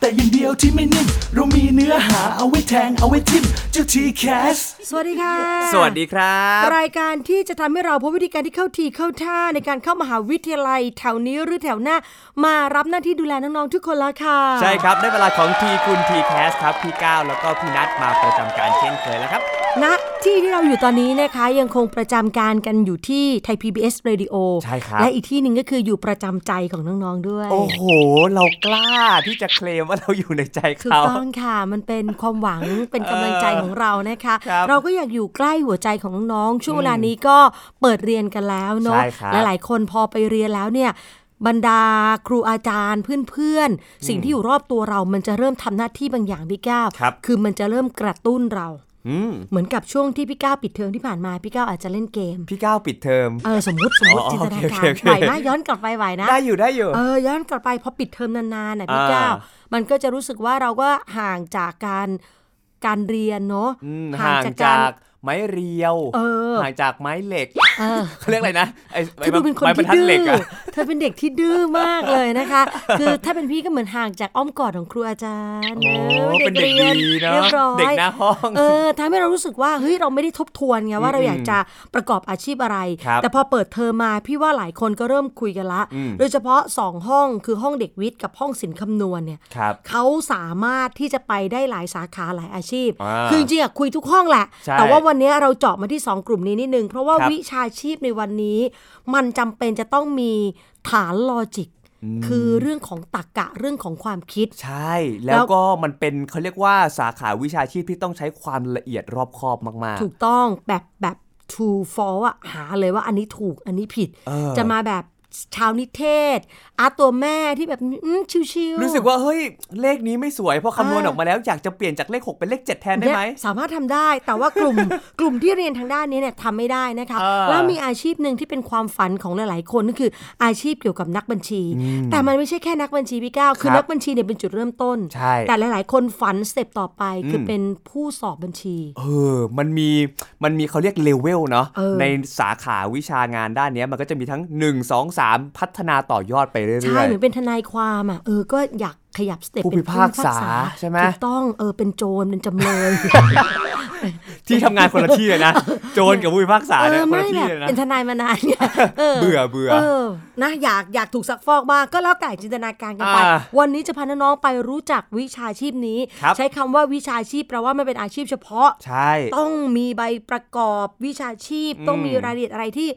แต่อย่างเดียวที่ไม่นิ่ม เรามีเนื้อหาเอาไว้แทงเอาไว้ทิมเจ้าทีแคสสวัสดีค่ะ สวัสดีครับ รายการที่จะทำให้เราพบวิธีการที่เข้าทีเข้าท่าในการเข้ามหาวิทยาลัยแถวนี้หรือแถวหน้า มารับหน้าที่ดูแลน้องๆทุกคนละค่ะ ใช่ครับได้เวลาของทีคุณทีแคสครับพี่ก้าวแล้วก็พี่นัทมาประจำการเช่นเคยแล้วครับณ ที่ที่เราอยู่ตอนนี้นะคะยังคงประจำการกันอยู่ที่ไทย PBS Radio ใช่ครับ และอีกที่หนึ่งก็คืออยู่ประจำใจของน้อง ๆ ด้วย โอ้โห เรากล้าที่จะเคลมว่าเราอยู่ในใจถูกเขาต้องค่ะ มันเป็นความหวังเป็นกำลังใจของเรานะคะครับเราก็อยากอยู่ใกล้หัวใจของน้องๆช่วงเวลานี้ก็เปิดเรียนกันแล้วเนาะใช่ครับหลายๆ คนพอไปเรียนแล้วเนี่ยบรรดาครูอาจารย์เพื่อนๆ สิ่งที่อยู่รอบตัวเรา มันจะเริ่มทำหน้าที่บางอย่างพี่ก้าวครับคือมันจะเริ่มกระตุ้นเราอืม เหมือนกับช่วงที่พี่ก้าวปิดเทอมที่ผ่านมาพี่ก้าวอาจจะเล่นเกม พี่ก้าวปิดเทอมเออสมมติสมมติอ๋อจินตนาโอเคการโอเคไหวนะย้อนกลับไปไหวนะ ได้อยู่ได้อยู่เออย้อนกลับไปพอปิดเทอมนานๆน่ะพี่อ่าก้าวมันก็จะรู้สึกว่าเราก็ห่างจากการการเรียนเนาะอืมห่างจาก ไม้เรียวเออห่างจากไม้เหล็กเออเขาเรียกอะไรนะไอ้เธอดูเป็นคนไม้บรที่รทัดดื้เหล็กออะเธอเป็นเด็กที่ดื้อมากเลยนะคะ คือถ้าเป็นพี่ก็เหมือนห่างจากอ้อมกอดของครูอาจารย์โอ้ออเป็นเด็กรียดีเนาะเรียบร้อยเด็กหน้าห้องเออทำให้เรารู้สึกว่าเฮ้ยเราไม่ได้ทบทวนไงว่าเราอืมอยากจะประกอบอาชีพอะไรครับแต่พอเปิดเทอมมาพี่ว่าหลายคนก็เริ่มคุยกันละอืมโดยเฉพาะสองห้องคือห้องเด็กวิทย์กับห้องศิลป์คำนวณเนี่ยครับเขาสามารถที่จะไปได้หลายสาขาหลายอาชีพอ่าคือจริงๆอะคุยทุกห้องแหละใช่แต่ว่าวันนี้เราเจาะมาที่ 2 กลุ่มนี้นิดนึง เพราะว่าครับวิชาชีพในวันนี้ มันจำเป็นจะต้องมีฐานลอจิกคือเรื่องของตรรกะเรื่องของความคิด ใช่ แล้วก็มันเป็นเขาเรียกว่าสาขาวิชาชีพที่ต้องใช้ความละเอียดรอบคอบมากถูกต้องแบบแบบ true false อะหาเลยว่าอันนี้ถูกอันนี้ผิดเออจะมาแบบ ชาวนิเทศ อาร์ตตัวแม่ที่แบบอืมชิวๆๆรู้สึกว่าเฮ้ยเลขนี้ไม่สวยพอคำนวณอ่าออกมาแล้วอยากจะเปลี่ยนจากเลข 6 เป็นเลข 7 แทนได้ไหมเนี่ยสามารถทำได้ แต่ว่ากลุ่มกลุ่มที่เรียนทางด้านนี้เนี่ยทำไม่ได้นะคะเออแล้วมีอาชีพหนึ่งที่เป็นความฝันของหลายๆ คนก็คืออาชีพเกี่ยวกับนักบัญชี แต่มันไม่ใช่แค่นักบัญชีพี่ก้าวคือครับนักบัญชีเนี่ยเป็นจุดเริ่มต้นใช่แต่หลาย ๆ คนฝัน step ต่อไปคืออมเป็นผู้สอบบัญชี เออมันมีมันมีเขาเรียกเลเวลเนาะเออในสาขาวิชางานด้านเนี้ยมันก็จะมีทั้ง 1 2 3 พัฒนาต่อยอดไปเรื่ใช่อยเหมือนเป็นทนายความอะเออก็อยากขยับสเต็ปผู้เป็นพิพากษาใช่ไหมถูกต้องเออเป็นโจรเป็นจำเลยๆที่ทำงานคนละที่เลยนะ โจรกับผู้พิพากษาเอเนี่ยอคนไม่ละแบที่บเลยนะเป็นทนายมานานเนี่ยเออเบื่อเบื่อเออนะอยากอยากถูกซักฟอกบ้างก็แล้วแต่จินตนาการกันไปอ่าวันนี้จะพาน้องๆไปรู้จักวิชาชีพนี้ครับใช้คำว่าวิชาชีพแปลว่ามันเป็นอาชีพเฉพาะใช่ต้องมีใบประกอบวิชาชีพอืมต้องมีรายละเอียดอะไรที่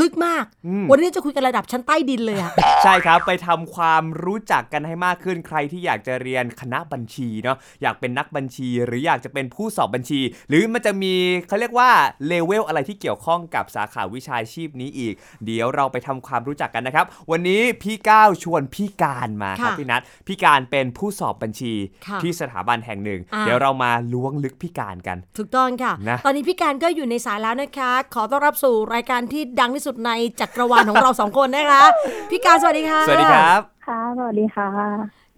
ลึกมากอืมวันนี้จะคุยกันระดับชั้นใต้ดินเลยอะใช่ครับไปทำความรู้จักกันให้มากขึ้นใครที่อยากจะเรียนคณะบัญชีเนาะอยากเป็นนักบัญชี หรืออยากจะเป็นผู้สอบบัญชี หรือมันจะมีเขาเรียกว่าเลเวลอะไรที่เกี่ยวข้องกับสาขาวิชาชีพนี้อีก เดี๋ยวเราไปทำความรู้จักกันนะครับ วันนี้พี่ก้าวชวนพี่การมาครับค่ะพี่นัทพี่การเป็นผู้สอบบัญชีค่ะที่สถาบันแห่งหนึ่งอ่าเดี๋ยวเรามาล้วงลึกพี่การกัน ถูกต้องค่ะนะตอนนี้พี่การก็อยู่ในสายแล้วนะคะ ขอต้อนรับสู่รายการที่ดังที่สุดในจักรวาลของเราสองคนนะคะพี่การสวัสดีค่ะสวัสดีครับค่ะสวัสดีค่ะ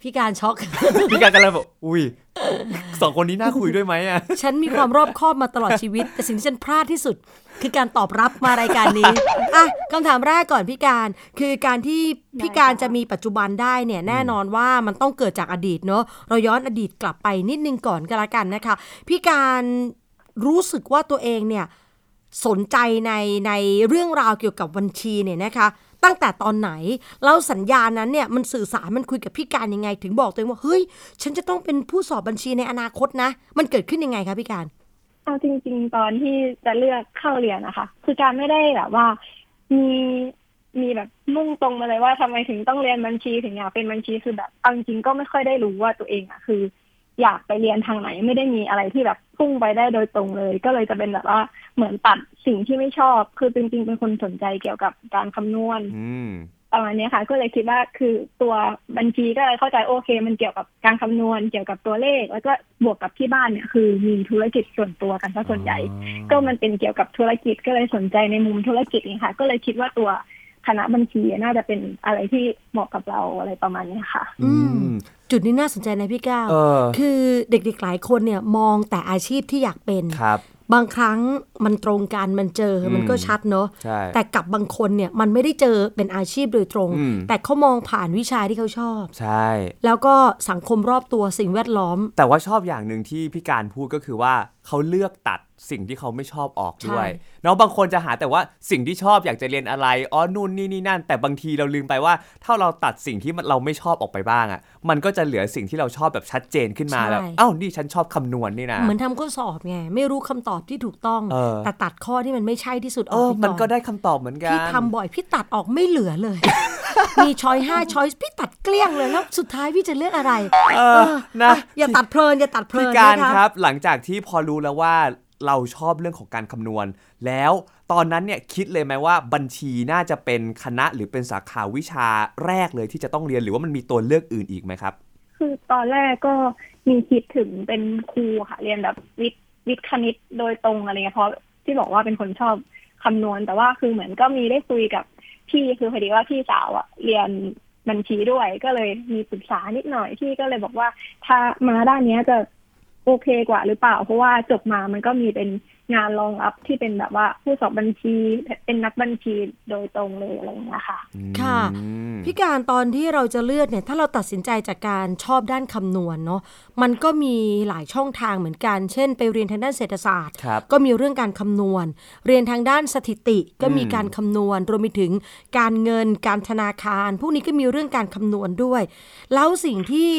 พี่การช็อกพี่การกำลังบอกอุ้ยสองคนนี้น่าคุยด้วยไหมอะฉันมีความรอบคอบมาตลอดชีวิต แต่สิ่งที่ฉันพลาดที่สุด คือการตอบรับมารายการนี้อะคำถามแรกก่อนพี่การคือการที่พี่การจะมีปัจจุบันได้เนี่ยแน่นอนว่ามันต้องเกิดจากอดีตเนาะเราย้อนอดีตกลับไปนิดนึงก่อนก็แล้วกันนะคะ พี่การรู้สึกว่าตัวเองเนี่ย สนใจในในเรื่องราวเกี่ยวกับบัญชีเนี่ยนะคะตั้งแต่ตอนไหนแล้วสัญญานั้นเนี่ยมันสื่อสารมันคุยกับพี่การยังไง ถึงบอกตัวเองว่าเฮ้ย ฉันจะต้องเป็นผู้สอบบัญชีในอนาคตนะ มันเกิดขึ้นยังไงคะพี่การเอาจริง ๆ ตอนที่จะเลือกเข้าเรียนนะคะ คือการไม่ได้แบบว่ามีมีแบบมุ่งตรงมาเลยว่าทำไมถึงต้องเรียนบัญชีถึงอยากเป็นบัญชีคือแบบเอาจริงก็ไม่ค่อยได้รู้ว่าตัวเองอะคือ อยากไปเรียนทางไหนไม่ได้มีอะไรที่แบบพุ่งไปได้โดยตรงเลย ก็เลยจะเป็นแบบว่าเหมือนตัดสิ่งที่ไม่ชอบ คือจริงๆเป็นคนสนใจเกี่ยวกับการคำนวณอืมประมาณเนี้ยค่ะ ก็เลยคิดว่าคือตัวบัญชีก็เลยเข้าใจโอเค มันเกี่ยวกับการคำนวณเกี่ยวกับตัวเลข แล้วก็บวกกับที่บ้านเนี่ยคือมีธุรกิจส่วนตัวกันซะส่วนใหญ่ ก็มันเป็นเกี่ยวกับธุรกิจก็เลยสนใจในมุมธุรกิจนี่ค่ะ ก็เลยคิดว่าตัวคณะบัญชีน่าจะเป็นอะไรที่เหมาะกับเราอะไรประมาณเนี้ยค่ะ อืม จุดนี้น่าสนใจนะพี่ก้าวเออคือเด็กๆหลายคนเนี่ยมองแต่อาชีพที่อยากเป็นครับบางครั้งมันตรงกันมันเจออมมันก็ชัดเนอะใช่แต่กับบางคนเนี่ยมันไม่ได้เจอเป็นอาชีพโดยตรงอืมแต่เขามองผ่านวิชาที่เขาชอบ ใช่ แล้วก็สังคมรอบตัวสิ่งแวดล้อม แต่ว่าชอบอย่างหนึ่งที่พี่การพูดก็คือว่าเขาเลือกตัด สิ่งที่เขาไม่ชอบออกด้วยใช่เนาะบางคนจะหาแต่ว่าสิ่งที่ชอบอยากจะเรียนอะไรอ๋อนู่นนี่นี่นั่น แต่บางทีเราลืมไปว่า ถ้าเราตัดสิ่งที่มันเราไม่ชอบออกไปบ้างอะ่ะ มันก็จะเหลือสิ่งที่เราชอบแบบชัดเจนขึ้นมาแบบเอ้านี่ฉันชอบคำนวณนี่นะเหมือนทำข้อสอบไงไม่รู้คำตอบที่ถูกต้องเออแต่ตัดข้อที่มันไม่ใช่ที่สุดอเออกอไปมันก่ก็อนได้คำตอบเหมือนกันพี่ทำบ่อยพี่ตัดออกไม่เหลือเลย มีช้อยห้าช้อยพี่ตัดเกลี้ยงเลยแล้วสุดท้ายพี่จะเลือกอะไร เออเออนะอะอย่าตัดเพลินอย่าตัดเพลิพี่นการนะะครับ หลังจากที่พอรู้แล้วว่า เราชอบเรื่องของการคำนวณ แล้วตอนนั้นเนี่ยคิดเลยไหมว่าบัญชีน่าจะเป็นคณะหรือเป็นสาขาวิชาแรกเลยที่จะต้องเรียนหรือว่ามันมีตัวเลือกอื่นอีกไหมครับ คือตอนแรกก็มีคิดถึงเป็นครูค่ะเรียนแบบวิทย์วิทย์คณิตโดยตรงอะไรเงี้ยเพราะที่บอกว่าเป็นคนชอบคำนวณ แต่ว่าคือเหมือนก็มีได้คุยกับพี่คือพอดีว่าพี่สาวอะเรียนบัญชีด้วยก็เลยมีปรึกษานิดหน่อยพี่ก็เลยบอกว่า ถ้ามาด้านนี้จะ โอเคกว่าหรือเปล่า เพราะว่าจบมามันก็มีเป็นงานรองรับที่เป็นแบบว่าผู้สอบบัญชี เป็นนักบัญชีโดยตรงเลยอะไรอย่างเงี้ยค่ะ ค่ะอืมพี่การตอนที่เราจะเลือกเนี่ย ถ้าเราตัดสินใจจากการชอบด้านคำนวณเนาะมันก็มีหลายช่องทางเหมือนกัน เช่น ไปเรียนทางด้านเศรษฐศาสตร์ครับก็มีเรื่องการคำนวณ เรียนทางด้านสถิติก็มีอืมการคำนวณรวมไปถึงการเงินการธนาคาร พวกนี้ก็มีเรื่องการคำนวณด้วย แล้วสิ่งที่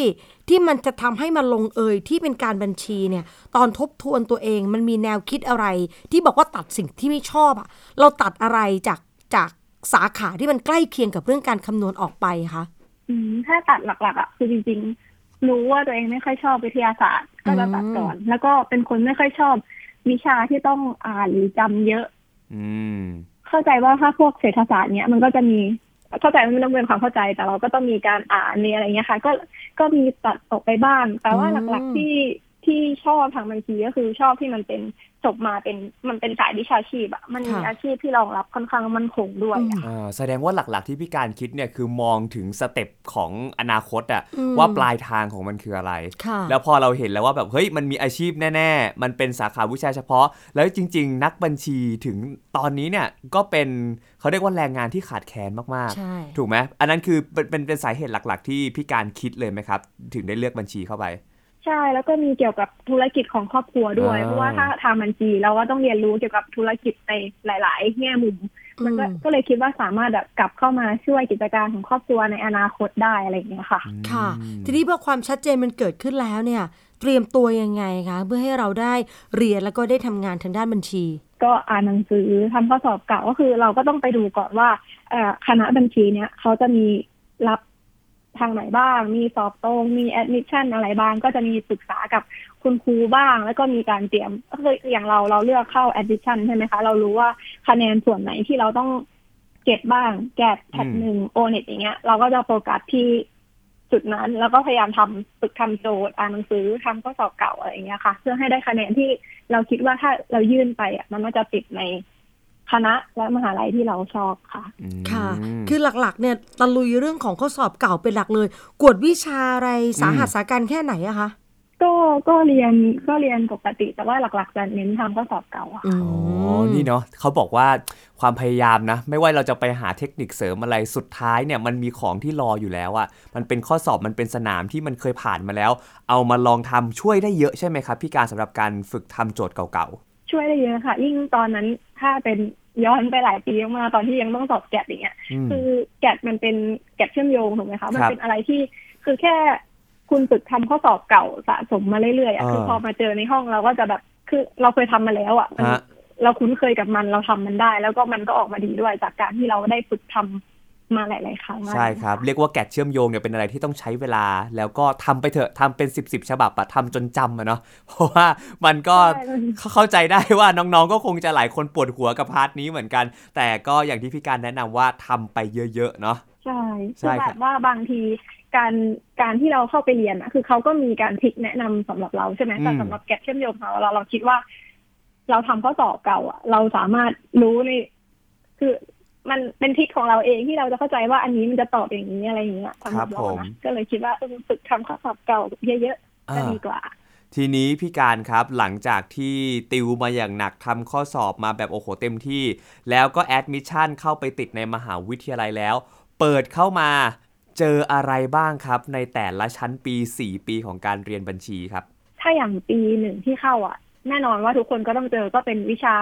ที่มันจะทำให้มันลงเอยที่เป็นการบัญชีเนี่ย ตอนทบทวนตัวเองมันมีแนวคิดอะไร ที่บอกว่าตัดสิ่งที่ไม่ชอบอะเราตัดอะไรจากจากสาขาที่มันใกล้เคียงกับเรื่องการคำนวณออกไปคะอืมถ้าตัดหลักๆอะคือจริงๆ รู้ว่าตัวเองไม่ค่อยชอบวิทยาศาสตร์ ก็จะตัดก่อน แล้วก็เป็นคนไม่ค่อยชอบ วิชาที่ต้องอ่านหรือจำเยอะ อืม เข้าใจว่าถ้าพวกเศรษฐศาสตร์เนี้ยมันก็จะมี เข้าใจมันต้องเป็นความเข้าใจแต่เราก็ต้องมีการอ่านมีอะไรเงี้ยค่ะ ก็ก็มีตัดออกไปบ้าง แต่ว่าหลักๆที่ ที่ชอบทางบัญชีก็คือชอบที่มันเป็นจบมาเป็นมันเป็นสายวิชาชีพอะมันมีอาชีพที่รองรับค่อนข้างมั่นคงด้วยอะอ่าแสดงว่าหลักๆที่พี่การคิดเนี่ยคือมองถึงสเต็ปของอนาคตอะอืมว่าปลายทางของมันคืออะไรค่ะแล้วพอเราเห็นแล้วว่าแบบเฮ้ยมันมีอาชีพแน่ๆ มันเป็นสาขาวิชาเฉพาะ แล้วจริง ๆ นักบัญชีถึงตอนนี้เนี่ยก็เป็นเขาเรียกว่าแรงงานที่ขาดแคลนมากใช่ๆถูกไหมอันนั้นคือเป็นเป็นเป็นสาเหตุหลักๆ ที่พี่การคิดเลยไหมครับ ถึงได้เลือกบัญชีเข้าไป ใช่ แล้วก็มีเกี่ยวกับธุรกิจของครอบครัวด้วยอ่าเพราะว่าถ้าทำบัญชีเราก็ต้องเรียนรู้เกี่ยวกับธุรกิจในหลาย ๆ แง่มุม มันก็อืมก็เลยคิดว่าสามารถแบบกลับเข้ามาช่วยกิจการของครอบครัวในอนาคตได้อะไรอย่างเงี้ยค่ะ ค่ะอืมทีนี้พอความชัดเจนมันเกิดขึ้นแล้วเนี่ย เตรียมตัวยังไงคะเพื่อให้เราได้เรียนแล้วก็ได้ทำงานทางด้านบัญชี ก็อ่านหนังสือทำข้อสอบเก่าก็คือเราก็ต้องไปดูก่อนว่าเอ่อคณะบัญชีเนี้ยเขาจะมีรับ ทางไหนบ้าง มีสอบตรง มีแอดมิชชั่นอะไรบ้าง ก็จะมีปรึกษากับคุณครูบ้าง แล้วก็มีการเตรียมก็คืออย่างเราเราเลือกเข้าแอดมิชชั่นใช่ไหมคะ เรารู้ว่าคะแนนส่วนไหนที่เราต้องเก็บบ้าง แกดแพทอืมหนึ่งโอเน็ตอย่างเงี้ย เราก็จะโฟกัสที่จุดนั้นแล้วก็พยายามทำฝึกทำโจทย์อ่านหนังสือทำข้อสอบเก่าอะไรอย่างเงี้ยค่ะ เพื่อให้ได้คะแนนที่เราคิดว่าถ้าเรายื่นไปอะมันน่าจะติดใน คณะและมหาลัยที่เราชอบค่ะอืมค่ะ คือหลักๆ เนี่ยตะลุยเรื่องของข้อสอบเก่าเป็นหลักเลย กวดวิชาอะไรสาหัสอืมสาการแค่ไหนอะคะก็ก็เรียนก็เรียนปกติ แต่ว่าหลักๆจะเน้นทำข้อสอบเก่าอะอือ๋อมนี่เนาะเขาบอกว่าความพยายามนะ ไม่ว่าเราจะไปหาเทคนิคเสริมอะไรสุดท้ายเนี่ยมันมีของที่รออยู่แล้วอะมันเป็นข้อสอบมันเป็นสนามที่มันเคยผ่านมาแล้ว เอามาลองทำช่วยได้เยอะใช่ไหมครับ พี่การสำหรับการฝึกทำโจทย์เก่า ช่วยได้เยอะค่ะ ยิ่งตอนนั้นถ้าเป็นย้อนไปหลายปีมากๆตอนที่ยังต้องสอบแกดอย่างเงี้ยๆอืมคือแกดมันเป็นแกดเชื่อมโยงถูกไหมคะมันครับเป็นอะไรที่คือแค่คุณฝึกทำข้อสอบเก่าสะสมมาเรื่อยๆอะอ่าคือพอมาเจอในห้องเราก็จะแบบคือเราเคยทำมาแล้วอะมันฮะเราคุ้นเคยกับมันเราทำมันได้ แล้วก็มันก็ออกมาดีด้วยจากการที่เราได้ฝึกทำ มาหลาย ๆ ครั้งใช่ครับ เรียกว่าแกะเชื่อมโยงเนี่ยเป็นอะไรที่ต้องใช้เวลา แล้วก็ทำไปเถอะทำเป็น 10บสฉบับอะทำจนจำอะเนาะเพราะว่ามันก็ใช่มันเข้าใจได้ว่าน้อง ๆ ก็คงจะหลายคนปวดหัวกับพาร์ทนี้เหมือนกัน แต่ก็อย่างที่พี่การแนะนำว่าทำไปเยอะ ๆ เนาะใใช่ใช่คือคแบรับบว่าบางทีการการที่เราเข้าไปเรียนอะคือเขาก็มีการทริกแนะนำสำหรับเราใช่ไหมแต่สำหรับแกะเชื่อมโยงของเราเราเราคิดว่า เราทำข้อสอบเก่าอะเราสามารถรู้ในคือ มันเป็น trick ของเราเองที่เราจะเข้าใจว่าอันนี้มันจะตอบอย่างนี้อะไรอย่างเงี้ยสำหรับเรานะก็เลยคิดว่าเออฝึกทำข้อสอบเก่าเยอะๆก็อ่าดีกว่าทีนี้พี่ก้าวครับหลังจากที่ติวมาอย่างหนักทำข้อสอบมาแบบโอ้โหเต็มที่ แล้วก็แอดมิชชั่นเข้าไปติดในมหาวิทยาลัยแล้ว เปิดเข้ามาเจออะไรบ้างครับ ในแต่ละชั้นปี 4 ปีของการเรียนบัญชีครับ ถ้าอย่างปีหนึ่งที่เข้าอะ แน่นอนว่าทุกคนก็ต้องเจอก็เป็นวิชา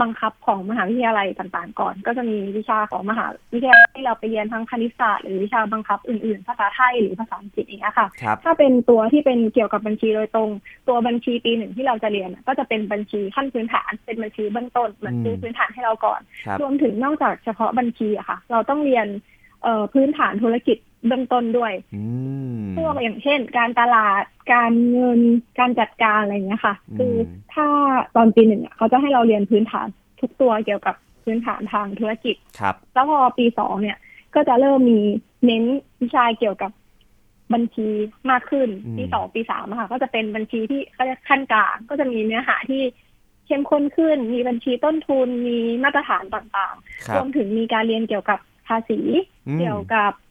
บังคับของมหาวิทยาลัยต่างๆ ก่อน ก็จะมีวิชาของมหาวิทยาลัยที่เราไปเรียนทั้งคณิตศาสตร์หรือวิชาบังคับอื่นๆ ภาษาไทยหรือภาษาอังกฤษอย่างเงี้ยค่ะครับถ้าเป็นตัวที่เป็นเกี่ยวกับบัญชีโดยตรง ตัวบัญชีปีหนึ่งที่เราจะเรียนอะก็จะเป็นบัญชีขั้นพื้นฐาน เป็นบัญชีเบื้องต้นเหมือนอืมซื้อพื้นฐานให้เราก่อนครับรวมถึงนอกจากเฉพาะบัญชีอะค่ะ เราต้องเรียนเอ่อพื้นฐานธุรกิจ เบื้องต้นด้วยอืมพวกอย่างเช่น การตลาดการเงินการจัดการอะไรอย่างเงี้ยค่ะอืมคือถ้าตอนปีหนึ่งอะเขาจะให้เราเรียนพื้นฐานทุกตัวเกี่ยวกับพื้นฐานทางธุรกิจครับ แล้วพอปีสองเนี่ย ก็จะเริ่มมีเน้นวิชาเกี่ยวกับบัญชีมากขึ้นอืมปีสองปีสามอะค่ะก็จะเป็นบัญชีที่เขาเรียกขั้นกลางก็จะมีเนื้อหาที่เข้มข้นขึ้น มีบัญชีต้นทุนมีมาตรฐานต่างคๆรรับวมถึงมีการเรียนเกี่ยวกับภาษีอืมเกี่ยวกับเอ่อ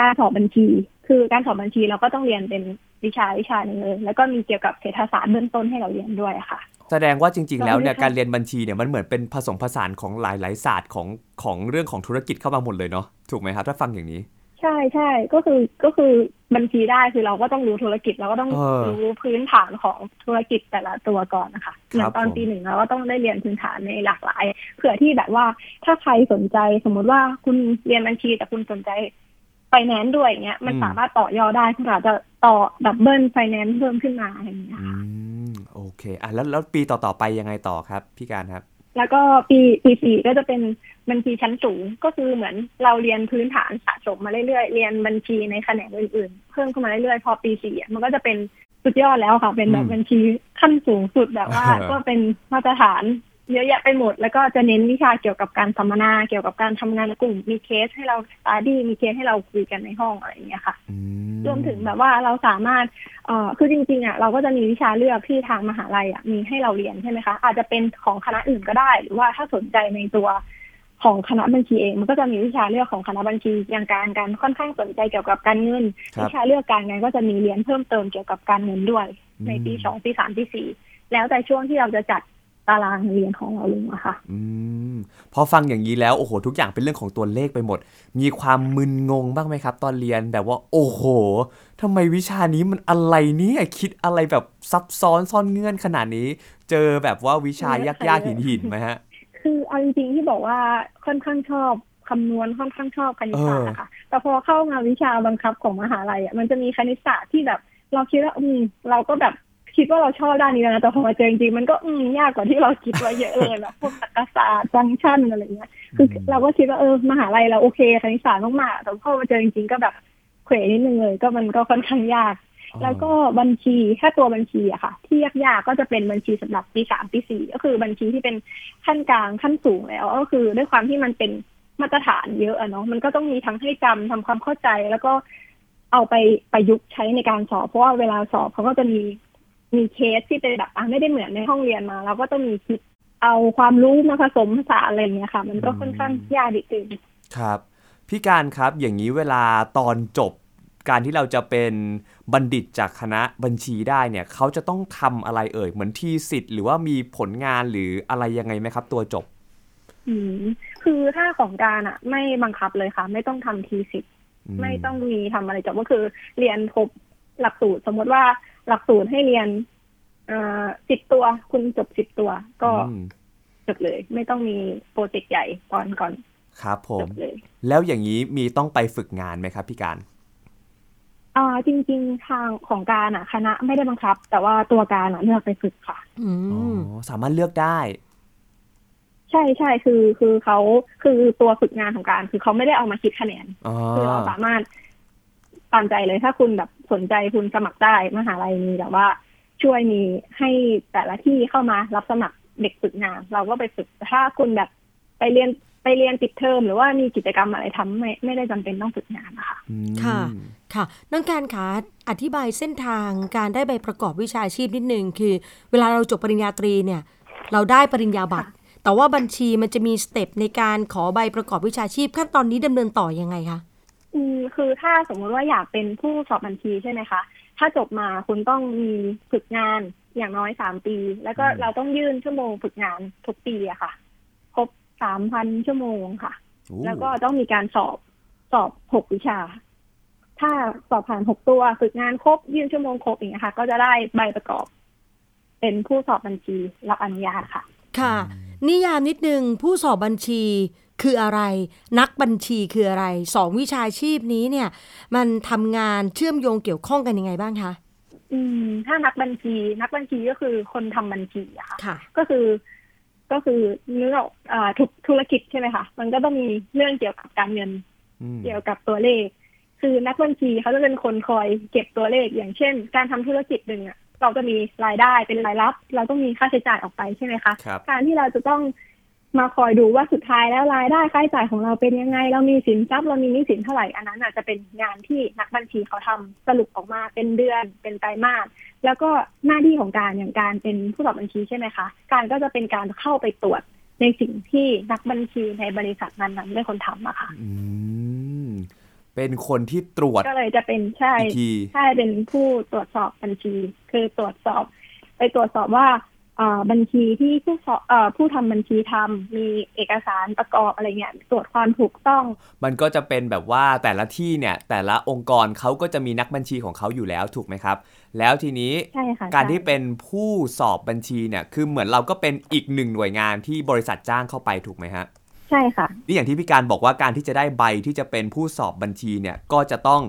การสอบบัญชี คือการสอบบัญชีเราก็ต้องเรียนเป็นวิชาวิชาหนึ่งเลยแล้วก็มีเกี่ยวกับเศรษฐศาสตร์เบื้องต้นให้เราเรียนด้วยอะค่ะ แสดงว่าจริง ๆ แล้วเนี่ยเราไม่ได้การเรียนบัญชีเนี่ยมันเหมือนเป็นผสมผสานของหลายๆศาสตร์ของของเรื่องของธุรกิจเข้ามาหมดเลยเนาะถูกไหมครับถ้าฟังอย่างนี้ ใช่ใช่ก็คือก็คือบัญชีได้คือเราก็ต้องรู้ธุรกิจเราก็ต้องเออรู้พื้นฐานของธุรกิจแต่ละตัวก่อนนะคะเหมือนตอนผมปีหนึ่งเราก็ต้องได้เรียนพื้นฐานในหลากหลายเผื่อที่แบบว่าถ้าใครสนใจสมมุติว่าคุณเรียนบัญชีแต่คุณสนใจ ไฟแนนซ์ด้วยอย่างเงี้ยมันอืมสามารถต่อยอดได้คุณอาจจะต่อ double finance เพิ่มขึ้นมาอะไรอย่างเงี้ยอืมโอเคอะแล้วแล้วปีต่อๆไปยังไงต่อครับ พี่ก้าวครับ แล้วก็ปีปีสี่ก็จะเป็นบัญชีชั้นสูงก็คือเหมือนเราเรียนพื้นฐานสะสมมาเรื่อยๆ เรียนบัญชีในแขนงอื่นๆ เพิ่มขึ้นมาเรื่อยๆ พอปีสี่อะมันก็จะเป็นสุดยอดแล้วค่ะ เป็นแบอืบมบัญชีขั้นสูงสุดแบบว่าเออก็เป็นมาตรฐาน เยอะแยะไปหมด แล้วก็จะเน้นวิชาเกี่ยวกับการสัมมนา เกี่ยวกับการทำงานกลุ่ม มีเคสให้เราสตาดี้มีเคสให้เราคุยกันในห้องอะไรอย่างเงี้ยค่ะอืรวมถึงแบบว่าเราสามารถเอ่อคือจริงๆอะเราก็จะมีวิชาเลือกที่ทางมหาลัยอะมีให้เราเรียนใช่ไหมคะ อาจจะเป็นของคณะอื่นก็ได้ หรือว่าถ้าสนใจในตัวของคณะบัญชีเอง มันก็จะมีวิชาเลือกของคณะบัญชีอย่างการการค่อนข้างสนใจเกี่ยวกับการเงินครับวิชาเลือกการงานก็จะมีเรียนเพิ่มเติมเกี่ยวกับการเงินด้วย ในปีสองปีสามปีสี่แล้วแต่ช่วงที่เราจะจัด ตารางเรียนของเราลงอะค่ะอืมพอฟังอย่างนี้แล้วโอ้โหทุกอย่างเป็นเรื่องของตัวเลขไปหมด มีความมึนงงบ้างไหมครับ ตอนเรียนแบบว่า โอ้โหทำไมวิชานี้มันอะไรเนี่ยคิดอะไรแบบซับซ้อนซ่อนเงื่อนขนาดนี้ เจอแบบว่าวิชายากๆหินหินๆไหมฮะ คือเอาจริงๆที่บอกว่าค่อนข้างชอบคำนวณค่อนข้างชอบคณิตศาสตร์อะค่ะแต่พอเข้ามาวิชาบังคับของมหาลัยอะมันจะมีคณิตศาสตร์ที่แบบ เราคิดว่าอืมเราก็แบบ คิดว่าเราชอบด้านนี้แล้วนะแต่พอมาเจอจริงๆมันก็อืมยากกว่าที่เราคิดไว้เยอะเลยแบบพวกตรรกศาสตร์ฟังก์ชันอะไรเงี้ยคือเราก็คิดว่าเออมหาลัยเราโอเคคณิตศาสตร์มากๆแต่พอมาเจอจริงๆก็แบบเขวนิดนึงเลยก็มันก็ค่อนข้างยาก แล้วก็บัญชีถ้าตัวบัญชีอะค่ะ ที่ยากๆก็จะเป็นบัญชีสำหรับปีสามปีสี่ก็คือบัญชีที่เป็นขั้นกลางขั้นสูงแล้ว ก็คือด้วยความที่มันเป็นมาตรฐานเยอะอะเนาะมันก็ต้องมีทั้งให้จำทำความเข้าใจแล้วก็เอาไปประยุกต์ใช้ในการสอบ เพราะว่าเวลาสอบเขาก็จะมี มีเคสที่เป็นแบบอะไม่ได้เหมือนในห้องเรียนมา เราก็ต้องมีคิดเอาความรู้มาผสมผสานอะไรอย่างเงี้ยค่ะ มันก็ค่อนข้างยากดิดนึงครับ พี่การครับอย่างนี้เวลาตอนจบการที่เราจะเป็นบัณฑิตจากคณะบัญชีได้เนี่ย เขาจะต้องทำอะไรเอ่ย เหมือนทีสิทธิ์หรือว่ามีผลงานหรืออะไรยังไงไหมครับ ตัวจบ อืมคือถ้าของการอะ ไม่บังคับเลยค่ะ ไม่ต้องทำทีสิทมไม่ต้องมีทำอะไรจบก็คือ เรียนครบหลักสูตรสมมติว่า หลักสูตรให้เรียนเอ่อสิบตัวคุณจบสิบตัว ก็อืมจบเลย ไม่ต้องมีโปรเจกต์ใหญ่ตอนก่อน ครับผจมบเลยแล้วอย่างนี้มีต้องไปฝึกงานไหมครับพี่การอ่าจริง ๆ ทางของการอะ คณะไม่ได้บังคับ แต่ว่าตัวการอะเลือกไปฝึกค่ะอือ๋มอสามารถเลือกได้ ใช่ใช่คือคือเขาคือตัวฝึกงานของการ คือเขาไม่ได้เอามาคิดคะแนนอ๋อคือเราสามารถตามใจเลยถ้าคุณแบบ สนใจคุณสมัครได้มหาลัยมีแบบว่าช่วยมีให้แต่ละที่เข้ามารับสมัครเด็กฝึกงาน เราก็ไปฝึกแต่ถ้าคุณแบบไปเรียนไปเรียนปิดเทอมหรือว่ามีกิจกรรมอะไรทำไม่ไม่ได้จำเป็นต้องฝึกงานนะคะอืมค่ะ ค่ะน้องการคะอธิบายเส้นทางการได้ใบประกอบวิชาชีพนิดนึงคือ เวลาเราจบปริญญาตรีเนี่ย เราได้ปริญญาบัตร แต่ว่าบัญชีมันจะมีสเต็ปในการขอใบประกอบวิชาชีพขั้นตอนนี้ดำเนินต่อยังไงคะ อืมคือถ้าสมมุติว่าอยากเป็นผู้สอบบัญชีใช่ไหมคะถ้าจบมาคุณต้องมีฝึกงานอย่างน้อยสามปี แล้วก็อืมเราต้องยื่นชั่วโมงฝึกงานทุกปีอะค่ะ ครบสามพันชั่วโมงค่ะโอ้แล้วก็ต้องมีการสอบสอบหกวิชา ถ้าสอบผ่านหกตัวฝึกงานครบยื่นชั่วโมงครบอย่างเงี้ยค่ะ ก็จะได้ใบประกอบ เป็นผู้สอบบัญชีรับอนุญาตค่ะ ค่ะ นิยามนิดนึงผู้สอบบัญชี คืออะไร นักบัญชีคืออะไรสองวิชาชีพนี้เนี่ย มันทำงานเชื่อมโยงเกี่ยวข้องกันยังไงบ้างคะอืม ถ้านักบัญชีนักบัญชีก็คือคนทำบัญชีอะค่ะค่ะ ก็คือ ก็คือเนื้ออกอ่าธุธุรกิจใช่ไหมคะมันก็ต้องมีเรื่องเกี่ยวกับการเงินอืมเกี่ยวกับตัวเลข คือนักบัญชีเขาจะเป็นคนคอยเก็บตัวเลขอย่างเช่น การทำธุรกิจหนึ่งอะเราจะมีรายได้เป็นรายรับ เราต้องมีค่าใช้จ่ายออกไปใช่ไหมคะครับการที่เราจะต้อง มาคอยดูว่าสุดท้ายแล้วรายได้ค่าใช้จ่ายของเราเป็นยังไง เรามีสินทรัพย์เรามีหนี้สินเท่าไหร่อันนั้นอาจจะเป็นงานที่นักบัญชีเขาทำสรุปออกมาเป็นเดือนเป็นไตรมาสแล้วก็หน้าที่ของการอย่างการเป็นผู้สอบบัญชีใช่ไหมคะการก็จะเป็นการเข้าไปตรวจในสิ่งที่นักบัญชีในบริษัทนั้นๆเป็นคนทำอะค่ะอืมเป็นคนที่ตรวจก็เลยจะเป็นใช่อีกทีใช่เป็นผู้ตรวจสอบบัญชี คือตรวจสอบ ไปตรวจสอบว่าอ่า บัญชีที่ผู้สอบเอ่อผู้ทำบัญชีทำมีเอกสารประกอบอะไรเงี้ยตรวจความถูกต้อง มันก็จะเป็นแบบว่าแต่ละที่เนี่ยแต่ละองค์กรเขาก็จะมีนักบัญชีของเขาอยู่แล้วถูกไหมครับ แล้วทีนี้ใช่ค่ะการใช่ที่เป็นผู้สอบบัญชีเนี่ยคือเหมือนเราก็เป็นอีกหนึ่งหน่วยงานที่บริษัทจ้างเข้าไปถูกไหมฮะใช่ค่ะนี่อย่างที่พี่การบอกว่าการที่จะได้ใบที่จะเป็นผู้สอบบัญชีเนี่ยก็จะต้อง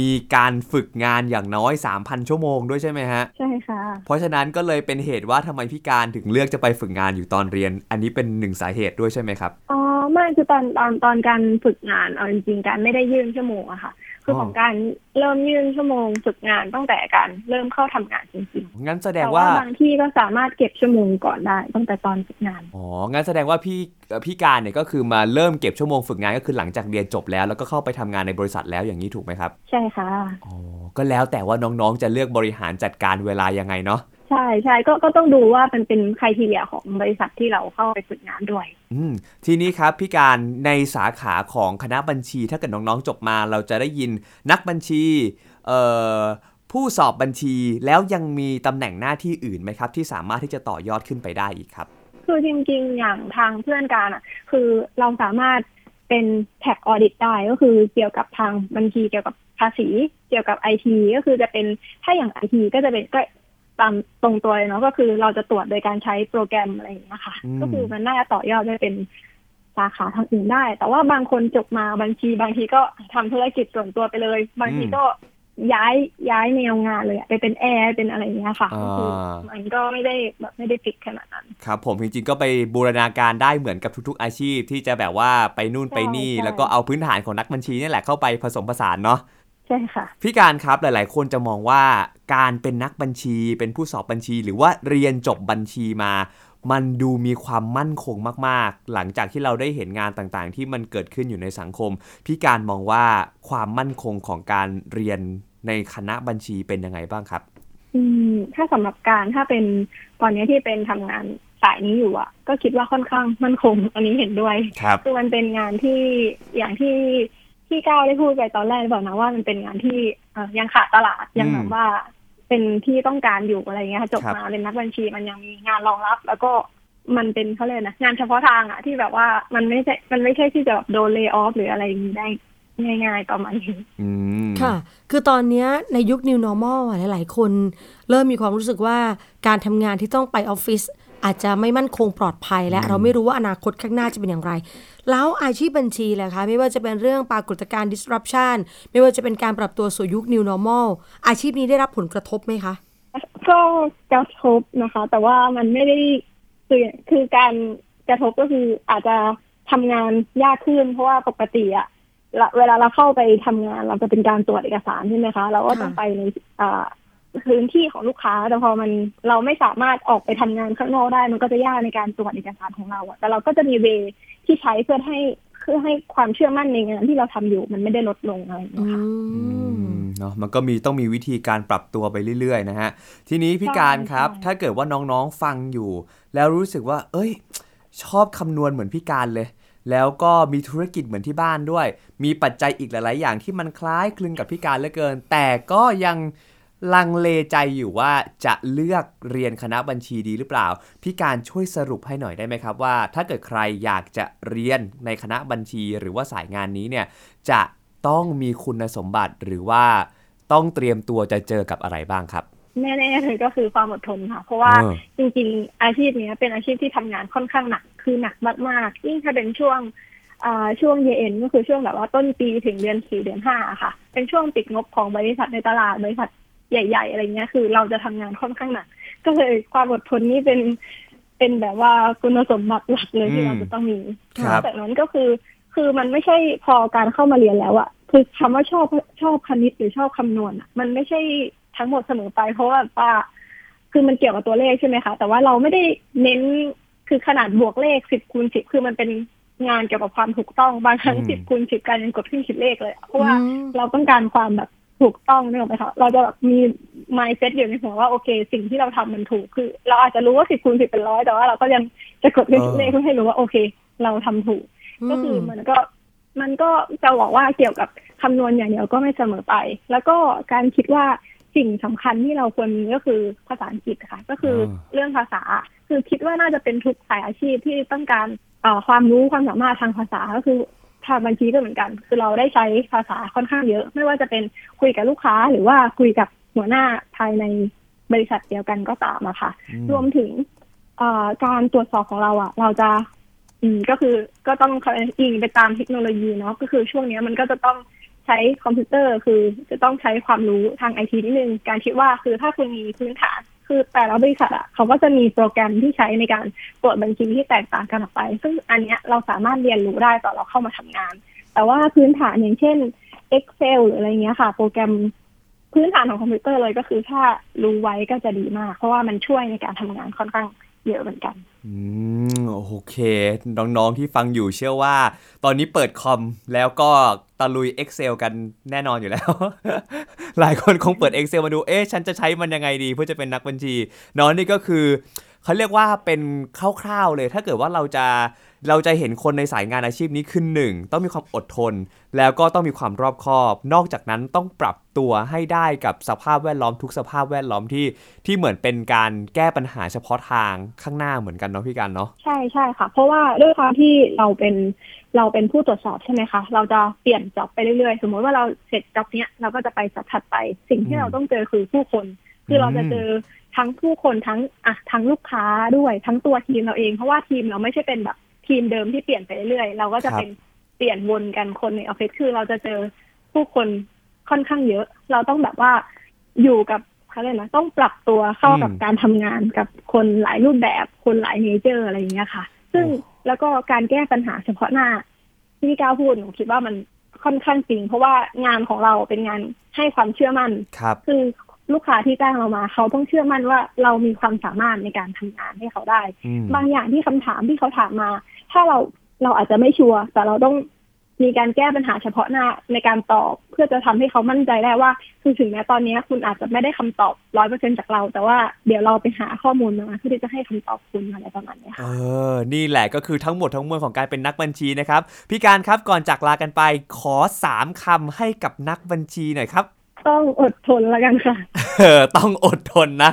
มีการฝึกงานอย่างน้อย 3,000 ชั่วโมงด้วยใช่ไหมฮะ ใช่ค่ะ เพราะฉะนั้นก็เลยเป็นเหตุว่าทำไมพี่การถึงเลือกจะไปฝึกงานอยู่ตอนเรียน อันนี้เป็นหนึ่งสาเหตุด้วยใช่ไหมครับ อ๋อ ไม่คือตอนตอนตอนการฝึกงานเอาจริงๆการไม่ได้ยื่นชั่วโมงอะค่ะ คือออของการเริ่มยื่นชั่วโมงฝึกงานตั้งแต่การเริ่มเข้าทำงานจริงงั้นแสๆดงแต่ว่าว่าบางที่ก็สามารถเก็บชั่วโมงก่อนได้ตั้งแต่ตอนฝึกงานอ๋องั้นแสดงว่าพี่เอ่อพี่การเนี่ยก็คือมาเริ่มเก็บชั่วโมงฝึกงานก็คือหลังจากเรียนจบแล้ว แล้วก็เข้าไปทำงานในบริษัทแล้วอย่างนี้ถูกไหมครับ ใช่ค่ะอ๋อก็แล้วแต่ว่าน้องๆจะเลือกบริหารจัดการเวลายังไงเนาะ ใช่ใช่ก็ก็ต้องดูว่ามันเป็นใครทีเรียของบริษัทที่เราเข้าไปฝึกงานด้วย อืมทีนี้ครับพี่การในสาขาของคณะบัญชีถ้าเกิดน้องๆจบมาเราจะได้ยินนักบัญชีเอ่อผู้สอบบัญชีแล้วยังมีตำแหน่งหน้าที่อื่นไหมครับ ที่สามารถที่จะต่อยอดขึ้นไปได้อีกครับ คือจริงๆ อย่างทางเพื่อนการอะ คือเราสามารถเป็นแท็กออดิตได้ก็คือเกี่ยวกับทางบัญชีเกี่ยวกับภาษี เกี่ยวกับไอทีก็คือจะเป็นถ้าอย่างไอทีก็จะเป็นก็ ตามตรงตัวเลยเนาะก็คือเราจะตรวจโดยการใช้โปรแกรมอะไรอย่างเงี้ยค่ะอืมก็คือมันน่าจะต่อยอดได้เป็นสาขาทางอื่นได้ แต่ว่าบางคนจบมาบัญชีบางทีก็ทำธุรกิจส่วนตัวไปเลย บางทีก็ย้ายย้ายแนวงานเลยอะไปเป็นแอร์เป็นอะไรอย่างเงี้ยค่ะก็คือมันก็ไม่ได้แบบไม่ได้ฟิกขนาดนั้นครับ ผมจริงๆก็ไปบูรณาการได้เหมือนกับทุก ๆ อาชีพที่จะแบบว่าไปนู่นไปนี่ใช่แล้วก็เอาพื้นฐานของนักบัญชีนี่แหละเข้าไปผสมผสานเนาะ ใช่ค่ะ พี่การครับหลาย ๆ คนจะมองว่าการเป็นนักบัญชีเป็นผู้สอบบัญชี หรือว่าเรียนจบบัญชีมา มันดูมีความมั่นคงมาก ๆ หลังจากที่เราได้เห็นงานต่าง ๆ ที่มันเกิดขึ้นอยู่ในสังคม พี่การมองว่าความมั่นคงของการเรียนในคณะบัญชีเป็นยังไงบ้างครับ อืม ถ้าสำหรับการถ้าเป็นตอนนี้ที่เป็นทำงานสายนี้อยู่อะ ก็คิดว่าค่อนข้างมั่นคงอันนี้เห็นด้วยครับคือมันเป็นงานที่อย่างที่ ที่ก้าวได้พูดไปตอนแรกบอกนะว่ามันเป็นงานที่เอ่อยังขาดตลาดยังแบบว่าเป็นที่ต้องการอยู่อะไรเงี้ยค่ะจบครับมาเป็นนักบัญชีมันยังมีงานรองรับ แล้วก็มันเป็นเขาเลยกนะงานเฉพาะทางอะที่แบบว่ามันไม่ใช่มันไม่ใช่ที่จะแบบโดนเล y off หรืออะไรอย่างนี้ได้ง่ายๆประมาณนี้อืมค่ะ คือตอนเนี้ยในยุค New Normal อะหลายๆ คน เริ่มมีความรู้สึกว่าการทำงานที่ต้องไปออฟฟิศ อาจจะไม่มั่นคงปลอดภัย และอืมเราไม่รู้ว่าอนาคตข้างหน้าจะเป็นอย่างไร แล้วอาชีพบัญชีแหละคะไม่ว่าจะเป็นเรื่องปรากฏการณ์ disruption ไม่ว่าจะเป็นการปรับตัวสู่ยุค New Normal อาชีพนี้ได้รับผลกระทบไหมคะ ก็กระทบนะคะ แต่ว่ามันไม่ได้คือคือการกระทบก็คืออาจจะทำงานยากขึ้น เพราะว่าปกติอะละเวลาเราเข้าไปทำงานเราจะเป็นการตรวจเอกสารใช่ไหมคะ เราก็ต้องค่ะไปในอ่า พื้นที่ของลูกค้า แต่พอมันเราไม่สามารถออกไปทำงานข้างนอกได้ มันก็จะยากในการตรวจเอกสารของเราอะแต่เราก็จะมีเวที่ใช้เพื่อให้เพื่อให้ความเชื่อมั่นในงานที่เราทำอยู่มันไม่ได้ลดลงอะไรอย่างเงี้ยค่ะอืมเนาะมันก็มีต้องมีวิธีการปรับตัวไปเรื่อยๆนะฮะ ทีนี้พี่การครับใช่ถ้าเกิดว่าน้องๆฟังอยู่ แล้วรู้สึกว่า เอ้ย ชอบคำนวณเหมือนพี่การเลย แล้วก็มีธุรกิจเหมือนที่บ้านด้วย มีปัจจัยอีกหลาย ๆ อย่างที่มันคล้ายคลึงกับพี่การเหลือเกิน แต่ก็ยัง ลังเลใจอยู่ว่าจะเลือกเรียนคณะบัญชีดีหรือเปล่า พี่การช่วยสรุปให้หน่อยได้ไหมครับว่า ถ้าเกิดใครอยากจะเรียนในคณะบัญชีหรือว่าสายงานนี้เนี่ยจะต้องมีคุณสมบัติหรือว่าต้องเตรียมตัวจะเจอกับอะไรบ้างครับแน่ๆเลยก็คือความอดทนค่ะ เพราะว่าเออจริงๆ อาชีพเนี้ยเป็นอาชีพที่ทำงานค่อนข้างหนักคือหนักมากๆยิ่งถ้าเป็นช่วงอ่าช่วงเย็นก็คือช่วงแบบว่าต้นปีถึงเดือนสี่เดือนห้าค่ะ เป็นช่วงปิดงบของบริษัทในตลาดบริษัท ใหญ่ ๆ อะไรเงี้ย คือเราจะทำงานค่อนข้างหนัก ก็เลยความอดทนนี่เป็นเป็นแบบว่าคุณสมบัติหลักเลยที่เราจะต้องมีครับจากนั้นก็คือคือมันไม่ใช่พอการเข้ามาเรียนแล้วอะคือคำว่าชอบชอบคณิตหรือชอบคำนวณอะมันไม่ใช่ทั้งหมดเสมอไป เพราะว่าว่าคือมันเกี่ยวกับตัวเลขใช่ไหมคะ แต่ว่าเราไม่ได้เน้นคือขนาดบวกเลขสิบคูณสิบคือมันเป็นงานเกี่ยวกับความถูกต้องบางครั้งอืมสิบคูณสิบการยังกดขึ้นคิดเลขเลยอะเพราะว่าอืมเราต้องการความแบบ ถูกต้องนึกออกไหมคะเราจะแบบมี mindset อยู่ในหัวว่าโอเค สิ่งที่เราทำมันถูกคือ เราอาจจะรู้ว่าสิบคูณสิบเป็นร้อยแต่ว่าเราก็ยังจะกดขึ้นคิดเลขเพื่อให้รู้ว่าโอเค เราทำถูก ก็คือมันก็มันก็จะบอกว่าเกี่ยวกับคำนวณอย่างเดียวก็ไม่เสมอไป แล้วก็การคิดว่าสิ่งสำคัญที่เราควรมีก็คือภาษาอังกฤษค่ะ ก็คือออเรื่องภาษา คือคิดว่าน่าจะเป็นทุกสายอาชีพที่ต้องการเอ่อความรู้ความสามารถทางภาษาก็คือ ทางบัญชีก็เหมือนกัน คือเราได้ใช้ภาษาค่อนข้างเยอะ ไม่ว่าจะเป็นคุยกับลูกค้า หรือว่าคุยกับหัวหน้าภายในบริษัทเดียวกันก็ตามอะค่ะอืมรวมถึงเอ่อการตรวจสอบของเราอะเราจะอืมก็คือก็ต้องอิงไปตามเทคโนโลยีเนาะก็คือช่วงเนี้ยมันก็จะต้องใช้คอมพิวเตอร์คือจะต้องใช้ความรู้ทางไอทีนิดนึง การคิดว่าคือถ้าคุณมีพื้นฐาน คือแต่ละบริษัทอะเขาก็จะมีโปรแกรมที่ใช้ในการตรวจบัญชีที่แตกต่างกันออกไป ซึ่งอันเนี้ยเราสามารถเรียนรู้ได้ตอนเราเข้ามาทำงาน แต่ว่าพื้นฐานอย่างเช่น Excel หรืออะไรเงี้ยค่ะ โปรแกรมพื้นฐานของคอมพิวเตอร์เลยก็คือถ้ารู้ไว้ก็จะดีมาก เพราะว่ามันช่วยในการทำงานค่อนข้าง เยอะเหมือนกันอืมโอเค น้องๆที่ฟังอยู่เชื่อว่า ตอนนี้เปิดคอมแล้วก็ตะลุย Excel กันแน่นอนอยู่แล้ว หลายคนคงเปิด Excel มาดูเอ๊ะฉันจะใช้มันยังไงดี เพื่อจะเป็นนักบัญชีน้องนี่ก็คือ เขาเรียกว่าเป็นคร่าวๆเลย ถ้าเกิดว่าเราจะเราจะเห็นคนในสายงานอาชีพนี้ขึ้นหนึ่งต้องมีความอดทน แล้วก็ต้องมีความรอบคอบ นอกจากนั้นต้องปรับตัวให้ได้กับสภาพแวดล้อมทุกสภาพแวดล้อมที่ที่เหมือนเป็นการแก้ปัญหาเฉพาะทางข้างหน้าเหมือนกันเนาะพี่กันเนาะใช่ใช่ค่ะ เพราะว่าด้วยความที่เราเป็นเราเป็นผู้ตรวจสอบใช่ไหมคะ เราจะเปลี่ยนจ็อบไปเรื่อยๆ สมมติว่าเราเสร็จจ็อบเนี้ยเราก็จะไปจ็อบถัดไป สิ่งที่เราต้องเจอคือผู้คน คือเราจะเจอ ทั้งผู้คนทั้งอะทั้งลูกค้าด้วยทั้งตัวทีมเราเอง เพราะว่าทีมเราไม่ใช่เป็นแบบทีมเดิมที่เปลี่ยนไปเรื่อยๆเราก็จะเป็นเปลี่ยนวนกันคนในออฟฟิศคือเราจะเจอผู้คนค่อนข้างเยอะ เราต้องแบบว่าอยู่กับเขาเรียกนะต้องปรับตัวเข้ากับอืมการทำงานกับคนหลายรูปแบบคนหลายเนเจอร์อะไรอย่างเงี้ยค่ะ ซึ่งโอ้แล้วก็การแก้ปัญหาเฉพาะหน้าที่พี่ก้าวพูดหนูคิดว่ามันค่อนข้างจริง เพราะว่างานของเราเป็นงานให้ความเชื่อมั่นครับคือ ลูกค้าที่จ้างเรามา เขาต้องเชื่อมั่นว่าเรามีความสามารถในการทำงานให้เขาได้อืมบางอย่างที่คำถามที่เขาถามมา ถ้าเราเราอาจจะไม่ชัวร์แต่เราต้องมีการแก้ปัญหาเฉพาะหน้าในการตอบ เพื่อจะทำให้เขามั่นใจได้ว่า คือถึงแม้ตอนนี้คุณอาจจะไม่ได้คำตอบร้อยเปอร์เซ็นจากเรา แต่ว่าเดี๋ยวเราไปหาข้อมูลมาเพื่อที่จะให้คำตอบคุณอะไรประมาณเนี้ยเอค่ะอนี่แหละก็คือทั้งหมดทั้งมวลของการเป็นนักบัญชีนะครับ พี่การครับก่อนจากลากันไปขอ3คำให้กับนักบัญชีหน่อยครับ ต้องอดทนแล้วกันค่ะเออต้องอดทนนะ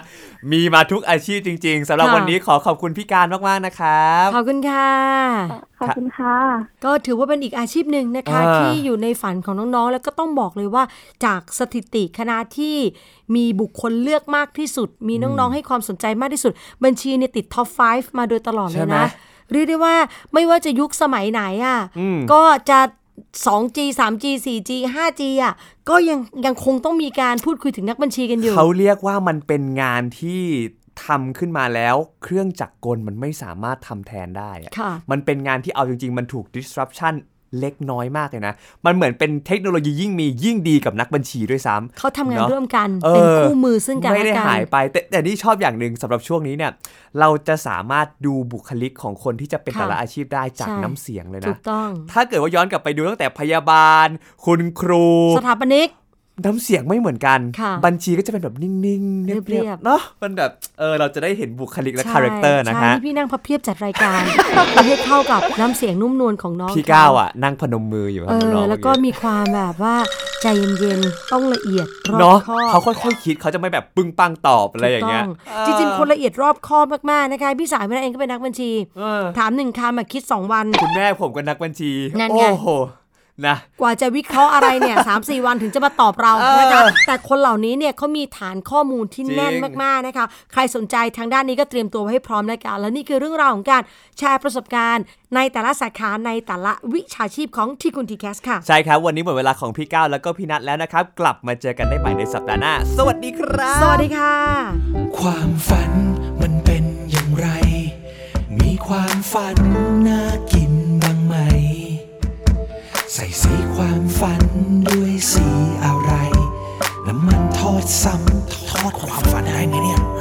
มีมาทุกอาชีพจริง ๆสำหรับค่ะวันนี้ขอขอบคุณพี่การมากๆนะครับขอบคุณค่ะ ขอบคุณค่ะ ก็ถือว่าเป็นอีกอาชีพหนึ่งนะคะอ่าที่อยู่ในฝันของน้องๆ แล้วก็ต้องบอกเลยว่า จากสถิติคณะที่มีบุคคลเลือกมากที่สุด มีน้องๆ ให้ความสนใจมากที่สุด บัญชีเนี่ยติดท็อป 5 มาโดยตลอดเลใช่ยไหมนะเรียกได้ว่าไม่ว่าจะยุคสมัยไหนอะอืมก็จะ 2G 3G 4G 5G อะก็ยังยังคงต้องมีการพูดคุยถึงนักบัญชีกันอยู่ เขาเรียกว่ามันเป็นงานที่ทำขึ้นมาแล้ว เครื่องจักรกลมันไม่สามารถทำแทนได้อะค่ะมันเป็นงานที่เอาจริง ๆ มันถูก disruption เล็กน้อยมากเลยนะ มันเหมือนเป็นเทคโนโลยียิ่งมียิ่งดีกับนักบัญชีด้วยซ้ำเขาทำงานเนอะร่วมกันเออเป็นคู่มือซึ่งกันไม่และได้กันหายไป แต่แต่นี่ชอบอย่างหนึ่งสำหรับช่วงนี้เนี่ย เราจะสามารถดูบุคลิกของคนที่จะเป็นค่ะแต่ละอาชีพได้จากใช่น้ำเสียงเลยถูนะกต้อง ถ้าเกิดว่าย้อนกลับไปดูตั้งแต่พยาบาล คุณครู สถาปนิก น้ำเสียงไม่เหมือนกันค่ะบัญชีก็จะเป็นแบบนิ่งๆ เรีเรียยบบๆ เนาะมันแบบ เออ เราจะได้เห็นบุคลิกและใช่คาแรคเตอร์นะใช่ฮะที่พี่นั่งพับเพียบจัดรายการเพื่อให้เข้ากับน้ำเสียงนุ่มนวลของน้อง พี่เขก้าวอะ นั่งพนมมืออยู่คเอรับน้อองๆแล้วก็เมื่อมีความแบบว่าใจเย็นๆ ต้องละเอียดรอบเนาะคอบเขาค่อยๆคิดเขาจะไม่แบบปึ้งปังตอบอะไรอย่างเงี้ยถูกต้องจริงๆ คนละเอียดรอบคอบมากๆ นะคะ พี่สายแม่เองก็เป็นนักบัญชีเออถามหนึ่งคำอะคิด 2 วัน คุณแม่ผมก็นักบัญชีนั่นไงโอ้โห นะกว่าจะวิเคราะห์อะไรเนี่ยสามสี่วันถึงจะมาตอบเราเออนะคะแต่คนเหล่านี้เนี่ยเขามีฐานข้อมูลที่จริงแน่นมากๆนะคะ ใครสนใจทางด้านนี้ก็เตรียมตัวไว้ให้พร้อมแล้วกันและนี่คือเรื่องราวของการแชร์ประสบการณ์ในแต่ละสาขาในแต่ละวิชาชีพของที่คุณทีแคสค่ะ ใช่ครับ วันนี้หมดเวลาของพี่ก้าวแล้วก็พี่นัทแล้วนะครับ กลับมาเจอกันได้ใหม่ในสัปดาห์หน้า สวัสดีครับ สวัสดีค่ะ ความฝันมันเป็นอย่างไร มีความฝันน่ากินบ้างไหม ใส่สีความฝันด้วยสีอะไร น้ำมันทอดซ้ำทอดความฝันได้ไงเนี่ย